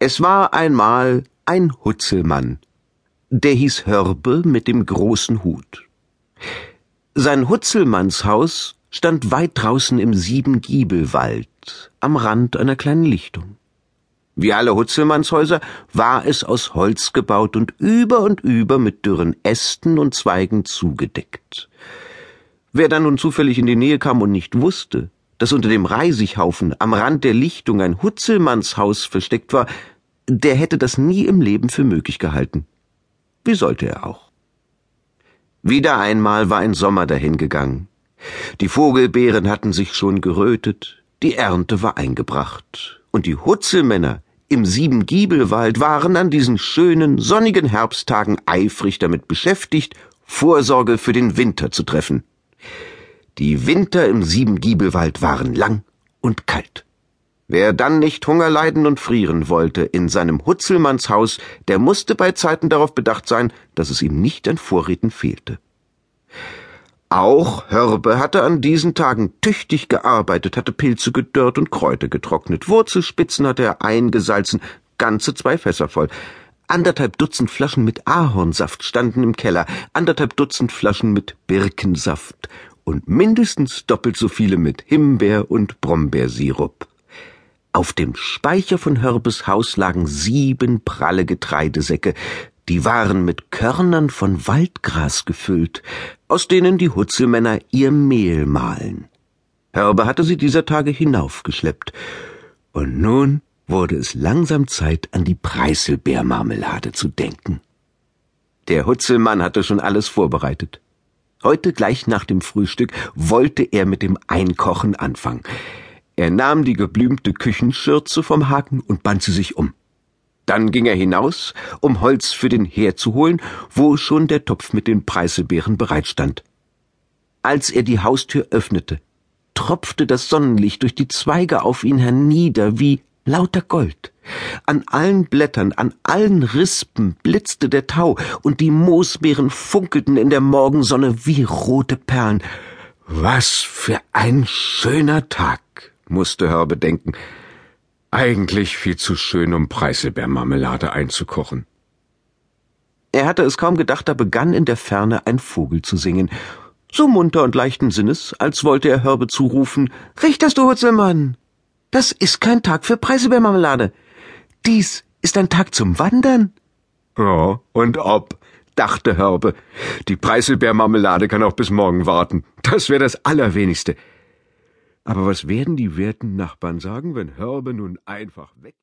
Es war einmal ein Hutzelmann. Der hieß Hörbe mit dem großen Hut. Sein Hutzelmannshaus stand weit draußen im Siebengiebelwald, am Rand einer kleinen Lichtung. Wie alle Hutzelmannshäuser war es aus Holz gebaut und über und über mit dürren Ästen und Zweigen zugedeckt. Wer dann nun zufällig in die Nähe kam und nicht wusste, dass unter dem Reisighaufen am Rand der Lichtung ein Hutzelmannshaus versteckt war, der hätte das nie im Leben für möglich gehalten. Wie sollte er auch? Wieder einmal war ein Sommer dahingegangen. Die Vogelbeeren hatten sich schon gerötet, die Ernte war eingebracht, und die Hutzelmänner im Siebengiebelwald waren an diesen schönen, sonnigen Herbsttagen eifrig damit beschäftigt, Vorsorge für den Winter zu treffen. Die Winter im Siebengiebelwald waren lang und kalt. Wer dann nicht Hunger leiden und frieren wollte in seinem Hutzelmannshaus, der musste bei Zeiten darauf bedacht sein, dass es ihm nicht an Vorräten fehlte. Auch Hörbe hatte an diesen Tagen tüchtig gearbeitet, hatte Pilze gedörrt und Kräuter getrocknet, Wurzelspitzen hatte er eingesalzen, ganze zwei Fässer voll. Anderthalb Dutzend Flaschen mit Ahornsaft standen im Keller, anderthalb Dutzend Flaschen mit Birkensaft und mindestens doppelt so viele mit Himbeer- und Brombeersirup. Auf dem Speicher von Hörbes Haus lagen sieben pralle Getreidesäcke, die waren mit Körnern von Waldgras gefüllt, aus denen die Hutzelmänner ihr Mehl mahlen. Hörbe hatte sie dieser Tage hinaufgeschleppt, und nun wurde es langsam Zeit, an die Preiselbeermarmelade zu denken. Der Hutzelmann hatte schon alles vorbereitet. Heute gleich nach dem Frühstück wollte er mit dem Einkochen anfangen. Er nahm die geblümte Küchenschürze vom Haken und band sie sich um. Dann ging er hinaus, um Holz für den Herd zu holen, wo schon der Topf mit den Preiselbeeren bereitstand. Als er die Haustür öffnete, tropfte das Sonnenlicht durch die Zweige auf ihn hernieder wie lauter Gold. An allen Blättern, an allen Rispen blitzte der Tau, und die Moosbeeren funkelten in der Morgensonne wie rote Perlen. Was für ein schöner Tag, musste Hörbe denken. Eigentlich viel zu schön, um Preiselbeermarmelade einzukochen. Er hatte es kaum gedacht, da begann in der Ferne ein Vogel zu singen, so munter und leichten Sinnes, als wollte er Hörbe zurufen, Richterst du, Hutzelmann! Das ist kein Tag für Preiselbeermarmelade. Dies ist ein Tag zum Wandern. Ja, und ob, dachte Hörbe. Die Preiselbeermarmelade kann auch bis morgen warten. Das wäre das Allerwenigste. Aber was werden die werten Nachbarn sagen, wenn Hörbe nun einfach weg